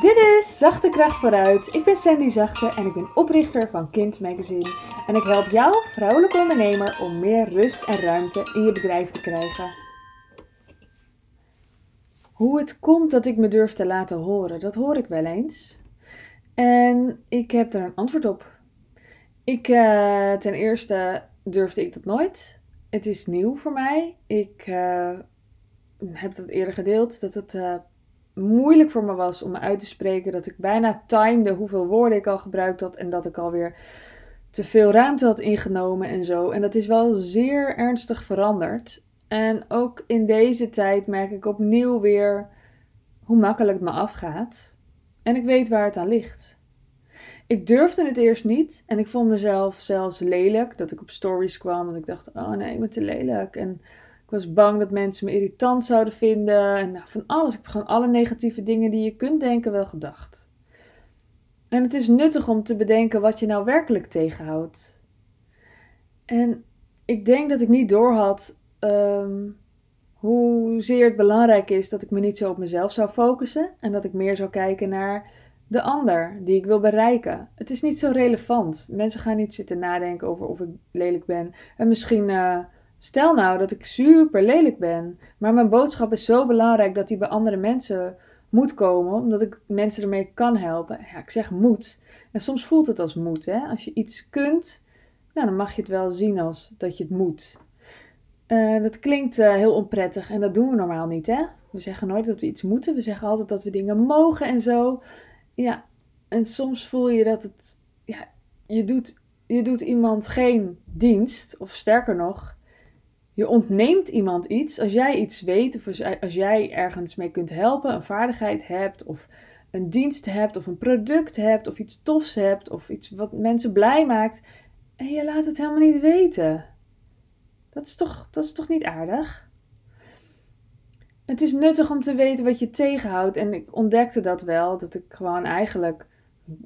Dit is Zachte Kracht vooruit. Ik ben Sandy Zachte en ik ben oprichter van Kind Magazine. En ik help jou, vrouwelijke ondernemer, om meer rust en ruimte in je bedrijf te krijgen. Hoe het komt dat ik me durf te laten horen, dat hoor ik wel eens. En ik heb er een antwoord op. Ik, uh, ten eerste durfde ik dat nooit. Het is nieuw voor mij. Ik uh, heb dat eerder gedeeld, dat het uh, moeilijk voor me was om me uit te spreken. Dat ik bijna timede hoeveel woorden ik al gebruikt had en dat ik alweer te veel ruimte had ingenomen en zo. En dat is wel zeer ernstig veranderd. En ook in deze tijd merk ik opnieuw weer hoe makkelijk het me afgaat. En ik weet waar het aan ligt. Ik durfde het eerst niet en ik vond mezelf zelfs lelijk. Dat ik op stories kwam en ik dacht, oh nee, ik ben te lelijk. En ik was bang dat mensen me irritant zouden vinden. En nou, van alles. Ik heb gewoon alle negatieve dingen die je kunt denken wel gedacht. En het is nuttig om te bedenken wat je nou werkelijk tegenhoudt. En ik denk dat ik niet doorhad um, hoezeer het belangrijk is dat ik me niet zo op mezelf zou focussen. En dat ik meer zou kijken naar de ander die ik wil bereiken. Het is niet zo relevant. Mensen gaan niet zitten nadenken over of ik lelijk ben. En misschien, uh, stel nou dat ik super lelijk ben, maar mijn boodschap is zo belangrijk dat die bij andere mensen moet komen, omdat ik mensen ermee kan helpen. Ja, ik zeg moet. En soms voelt het als moet. Hè? Als je iets kunt, nou, dan mag je het wel zien als dat je het moet. Uh, dat klinkt uh, heel onprettig en dat doen we normaal niet, hè? We zeggen nooit dat we iets moeten. We zeggen altijd dat we dingen mogen en zo. Ja, en soms voel je dat het, ja, je doet, je doet iemand geen dienst, of sterker nog, je ontneemt iemand iets als jij iets weet, of als, jij ergens mee kunt helpen, een vaardigheid hebt, of een dienst hebt, of een product hebt, of iets tofs hebt, of iets wat mensen blij maakt, en je laat het helemaal niet weten. Dat is toch, dat is toch niet aardig? het is nuttig om te weten wat je tegenhoudt. En ik ontdekte dat wel, dat ik gewoon eigenlijk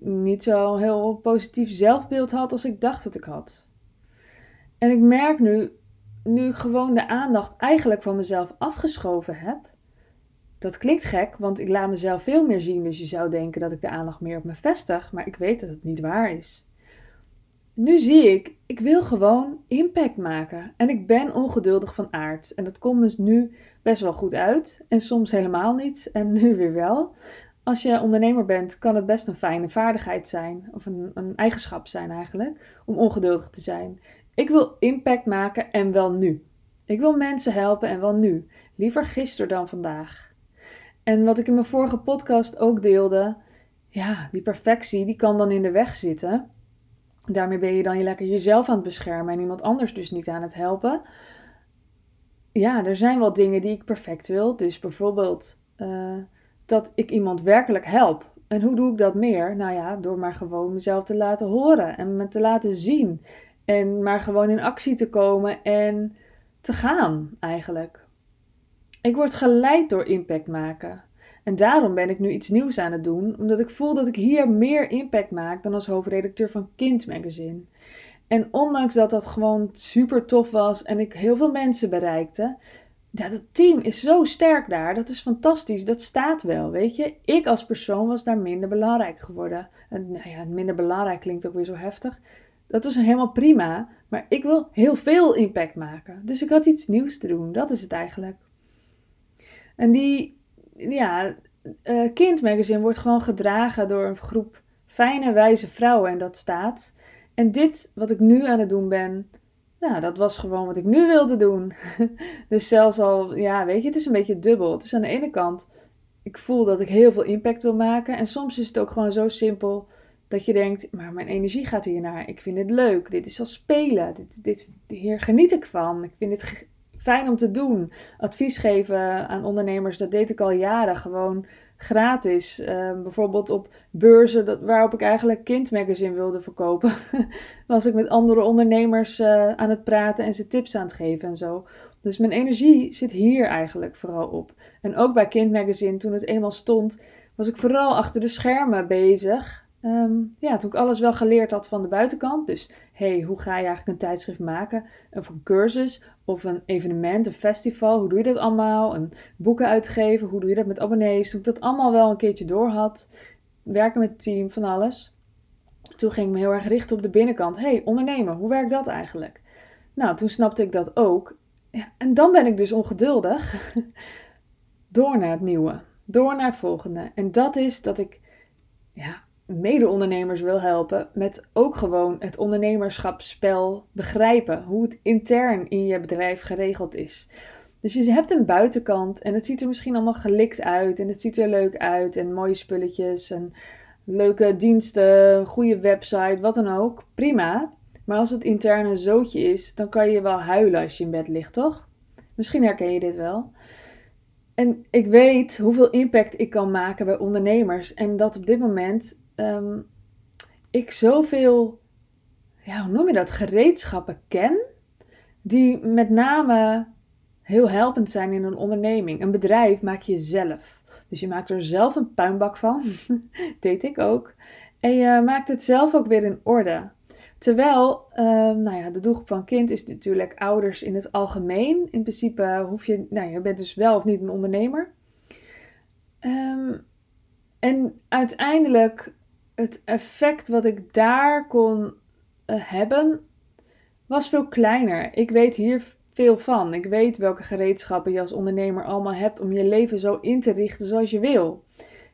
niet zo heel positief zelfbeeld had als ik dacht dat ik had. En ik merk nu, nu gewoon de aandacht eigenlijk van mezelf afgeschoven heb. Dat klinkt gek, want ik laat mezelf veel meer zien, dus je zou denken dat ik de aandacht meer op me vestig, maar ik weet dat het niet waar is. Nu zie ik, ik wil gewoon impact maken. En ik ben ongeduldig van aard. En dat komt dus nu best wel goed uit. En soms helemaal niet. En nu weer wel. Als je ondernemer bent, kan het best een fijne vaardigheid zijn. Of een, een eigenschap zijn eigenlijk. Om ongeduldig te zijn. Ik wil impact maken en wel nu. Ik wil mensen helpen en wel nu. Liever gisteren dan vandaag. En wat ik in mijn vorige podcast ook deelde. Ja, die perfectie die kan dan in de weg zitten. Daarmee ben je dan je lekker jezelf aan het beschermen en iemand anders dus niet aan het helpen. Ja, er zijn wel dingen die ik perfect wil. Dus bijvoorbeeld uh, dat ik iemand werkelijk help. En hoe doe ik dat meer? Nou ja, door maar gewoon mezelf te laten horen en me te laten zien. En maar gewoon in actie te komen en te gaan eigenlijk. Ik word geleid door impact maken. En daarom ben ik nu iets nieuws aan het doen, omdat ik voel dat ik hier meer impact maak dan als hoofdredacteur van Kind Magazine. En ondanks dat dat gewoon super tof was en ik heel veel mensen bereikte, ja, dat team is zo sterk daar. Dat is fantastisch. Dat staat wel, weet je. Ik als persoon was daar minder belangrijk geworden. En nou ja, minder belangrijk klinkt ook weer zo heftig. Dat was helemaal prima. Maar ik wil heel veel impact maken. Dus ik had iets nieuws te doen. Dat is het eigenlijk. En die ja, uh, kindmagazine wordt gewoon gedragen door een groep fijne, wijze vrouwen en dat staat. En dit, wat ik nu aan het doen ben, nou, dat was gewoon wat ik nu wilde doen. dus zelfs al, ja, weet je, het is een beetje dubbel. Het is aan de ene kant, ik voel dat ik heel veel impact wil maken. En soms is het ook gewoon zo simpel dat je denkt, maar mijn energie gaat hiernaar. Ik vind het leuk. Dit is als spelen. Dit, dit, hier geniet ik van. Ik vind dit fijn om te doen. Advies geven aan ondernemers, dat deed ik al jaren gewoon gratis. Uh, bijvoorbeeld op beurzen dat, waarop ik eigenlijk kindmagazine wilde verkopen. was ik met andere ondernemers uh, aan het praten en ze tips aan het geven en zo. Dus mijn energie zit hier eigenlijk vooral op. En ook bij kindmagazine, toen het eenmaal stond, was ik vooral achter de schermen bezig. Ehm, ja, toen ik alles wel geleerd had van de buitenkant. Dus, hey, hoe ga je eigenlijk een tijdschrift maken? Of een cursus, of een evenement, een festival. Hoe doe je dat allemaal? Een boeken uitgeven, hoe doe je dat met abonnees? Toen ik dat allemaal wel een keertje door had. Werken met het team, van alles. Toen ging ik me heel erg richten op de binnenkant. hey, ondernemen, hoe werkt dat eigenlijk? Nou, toen snapte ik dat ook. En dan ben ik dus ongeduldig. door naar het nieuwe. Door naar het volgende. En dat is dat ik ja, mede-ondernemers wil helpen met ook gewoon het ondernemerschapsspel begrijpen. Hoe het intern in je bedrijf geregeld is. Dus je hebt een buitenkant en het ziet er misschien allemaal gelikt uit en het ziet er leuk uit en mooie spulletjes en leuke diensten, goede website, wat dan ook. Prima. Maar als het interne een zootje is, dan kan je wel huilen als je in bed ligt, toch? Misschien herken je dit wel. En ik weet hoeveel impact ik kan maken bij ondernemers. En dat op dit moment um, ik zoveel, ja, hoe noem je dat, gereedschappen ken. Die met name heel helpend zijn in een onderneming. Een bedrijf maak je zelf. Dus je maakt er zelf een puinbak van. deed ik ook. En je maakt het zelf ook weer in orde. Terwijl, um, nou ja, de doelgroep van kind is natuurlijk ouders in het algemeen. In principe hoef je, nou je bent dus wel of niet een ondernemer. Um, en uiteindelijk het effect wat ik daar kon uh, hebben, was veel kleiner. Ik weet hier veel van. Ik weet welke gereedschappen je als ondernemer allemaal hebt om je leven zo in te richten zoals je wil.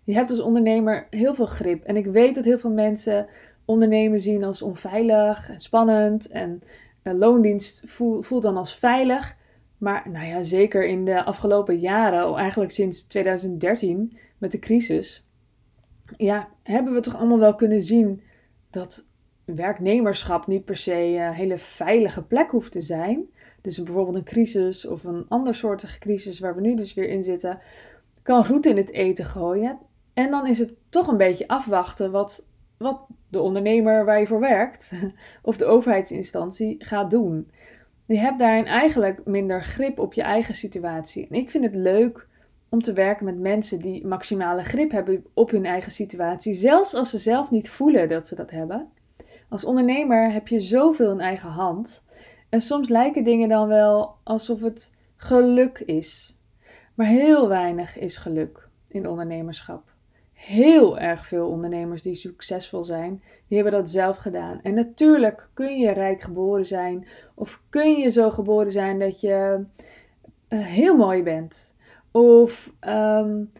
Je hebt als ondernemer heel veel grip. En ik weet dat heel veel mensen ondernemen zien als onveilig en spannend. En loondienst voelt dan als veilig. Maar nou ja, zeker in de afgelopen jaren, eigenlijk sinds 2013 met de crisis, ja, hebben we toch allemaal wel kunnen zien dat werknemerschap niet per se een hele veilige plek hoeft te zijn. Dus bijvoorbeeld een crisis of een ander soortige crisis waar we nu dus weer in zitten, kan roet in het eten gooien. En dan is het toch een beetje afwachten wat, wat de ondernemer waar je voor werkt of de overheidsinstantie gaat doen. Je hebt daarin eigenlijk minder grip op je eigen situatie. En ik vind het leuk om te werken met mensen die maximale grip hebben op hun eigen situatie, zelfs als ze zelf niet voelen dat ze dat hebben. Als ondernemer heb je zoveel in eigen hand. En soms lijken dingen dan wel alsof het geluk is. Maar heel weinig is geluk in ondernemerschap. Heel erg veel ondernemers die succesvol zijn, die hebben dat zelf gedaan. En natuurlijk kun je rijk geboren zijn, of kun je zo geboren zijn dat je uh, heel mooi bent. Of um,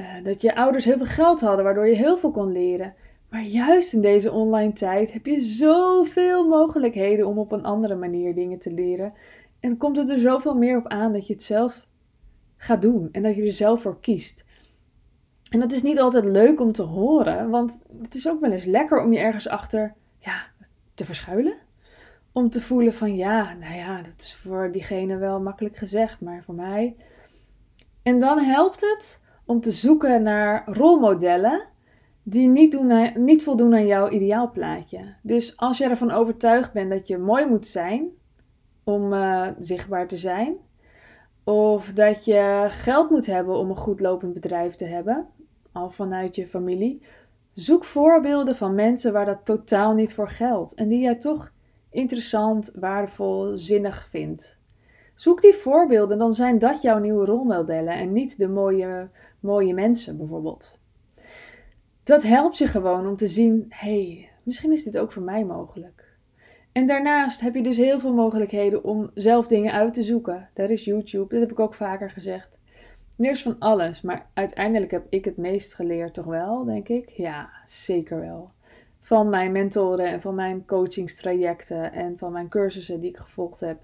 uh, dat je ouders heel veel geld hadden, waardoor je heel veel kon leren. Maar juist in deze online tijd heb je zoveel mogelijkheden om op een andere manier dingen te leren. En komt het er zoveel meer op aan dat je het zelf gaat doen en dat je er zelf voor kiest. En dat is niet altijd leuk om te horen, want het is ook wel eens lekker om je ergens achter ja, te verschuilen. Om te voelen van ja, nou ja, dat is voor diegene wel makkelijk gezegd, maar voor mij. En dan helpt het om te zoeken naar rolmodellen die niet, doen, niet voldoen aan jouw ideaalplaatje. Dus als je ervan overtuigd bent dat je mooi moet zijn om uh, zichtbaar te zijn, of dat je geld moet hebben om een goed lopend bedrijf te hebben, al vanuit je familie, zoek voorbeelden van mensen waar dat totaal niet voor geldt en die jij toch interessant, waardevol, zinnig vindt. Zoek die voorbeelden, dan zijn dat jouw nieuwe rolmodellen en niet de mooie, mooie mensen bijvoorbeeld dat helpt je gewoon om te zien: hey, misschien is dit ook voor mij mogelijk. En daarnaast heb je dus heel veel mogelijkheden om zelf dingen uit te zoeken. Daar is YouTube, dat heb ik ook vaker gezegd. Eerst van alles, maar uiteindelijk heb ik het meest geleerd, toch wel, denk ik? Ja, zeker wel. Van mijn mentoren en van mijn coachingstrajecten en van mijn cursussen die ik gevolgd heb.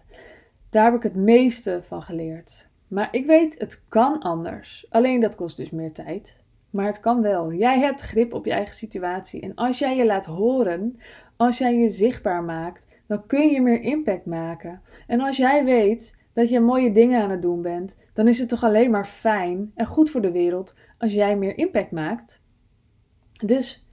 Daar heb ik het meeste van geleerd. Maar ik weet, het kan anders. Alleen dat kost dus meer tijd. Maar het kan wel. Jij hebt grip op je eigen situatie. En als jij je laat horen, als jij je zichtbaar maakt, dan kun je meer impact maken. En als jij weet dat je mooie dingen aan het doen bent, dan is het toch alleen maar fijn en goed voor de wereld als jij meer impact maakt. Dus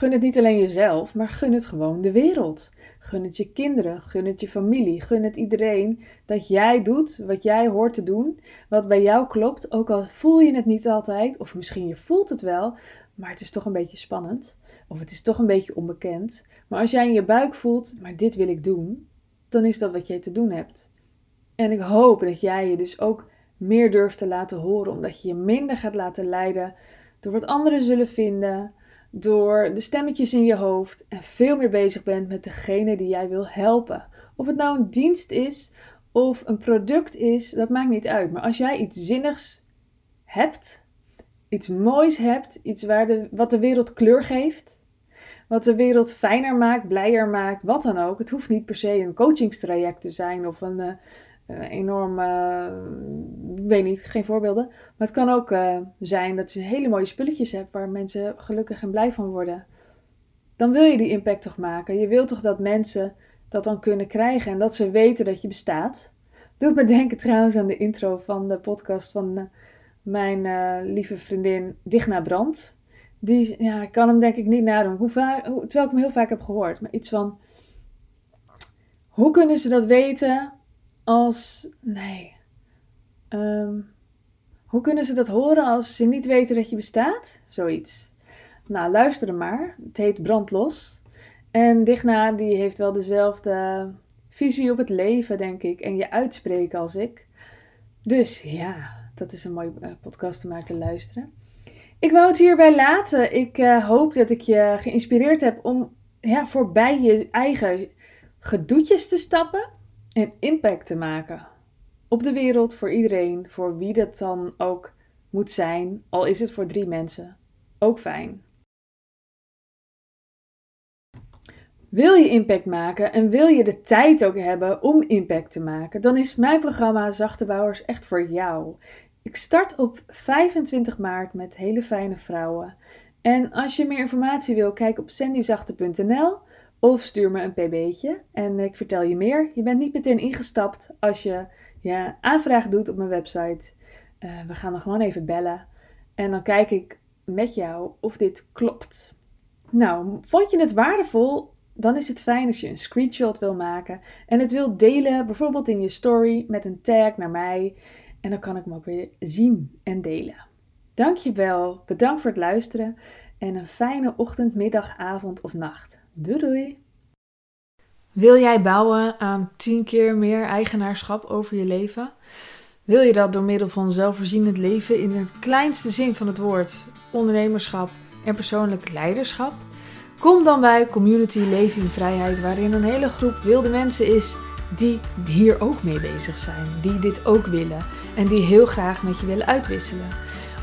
Gun het niet alleen jezelf, maar gun het gewoon de wereld. Gun het je kinderen, gun het je familie, gun het iedereen dat jij doet wat jij hoort te doen, wat bij jou klopt, ook al voel je het niet altijd, of misschien je voelt het wel, maar het is toch een beetje spannend, of het is toch een beetje onbekend. Maar als jij in je buik voelt, maar dit wil ik doen, dan is dat wat jij te doen hebt. En ik hoop dat jij je dus ook meer durft te laten horen, omdat je je minder gaat laten leiden door wat anderen zullen vinden, door de stemmetjes in je hoofd en veel meer bezig bent met degene die jij wil helpen. Of het nou een dienst is of een product is, dat maakt niet uit. Maar als jij iets zinnigs hebt, iets moois hebt, iets waar de, wat de wereld kleur geeft, wat de wereld fijner maakt, blijer maakt, wat dan ook. Het hoeft niet per se een coachingstraject te zijn of een, uh, enorm, uh, weet niet, geen voorbeelden. Maar het kan ook uh, zijn dat je hele mooie spulletjes hebt waar mensen gelukkig en blij van worden. Dan wil je die impact toch maken. Je wilt toch dat mensen dat dan kunnen krijgen en dat ze weten dat je bestaat. Doet me denken trouwens aan de intro van de podcast van mijn lieve vriendin Digna Brand. Die, ja, ik kan hem denk ik niet nadoen. Hoe hoe, terwijl ik hem heel vaak heb gehoord. Maar iets van, hoe kunnen ze dat weten als, nee. Um, hoe kunnen ze dat horen als ze niet weten dat je bestaat? Zoiets. Nou, luister er maar. Het heet Brandlos. En Digna, die heeft wel dezelfde visie op het leven, denk ik. En je uitspreken als ik. Dus ja, dat is een mooie podcast om naar te luisteren. Ik wou het hierbij laten. Ik uh, hoop dat ik je geïnspireerd heb om ja, voorbij je eigen gedoetjes te stappen en impact te maken. Op de wereld, voor iedereen, voor wie dat dan ook moet zijn, al is het voor drie mensen. Ook fijn. Wil je impact maken en wil je de tijd ook hebben om impact te maken, dan is mijn programma Zachte Bouwers echt voor jou. Ik start op 25 maart met hele fijne vrouwen. En als je meer informatie wil, kijk op sandyzachte.nl of stuur me een pb'tje en ik vertel je meer. Je bent niet meteen ingestapt als je je aanvraag doet op mijn website. Uh, we gaan dan gewoon even bellen en dan kijk ik met jou of dit klopt. Nou, vond je het waardevol? Dan is het fijn als je een screenshot wil maken en het wilt delen, bijvoorbeeld in je story met een tag naar mij. En dan kan ik hem ook weer zien en delen. Dankjewel, bedankt voor het luisteren en een fijne ochtend, middag, avond of nacht. Doei doei! Wil jij bouwen aan 10 keer meer eigenaarschap over je leven? Wil je dat door middel van zelfvoorzienend leven in het kleinste zin van het woord, ondernemerschap en persoonlijk leiderschap? Kom dan bij Community Leven in Vrijheid, waarin een hele groep wilde mensen is die hier ook mee bezig zijn, die dit ook willen en die heel graag met je willen uitwisselen.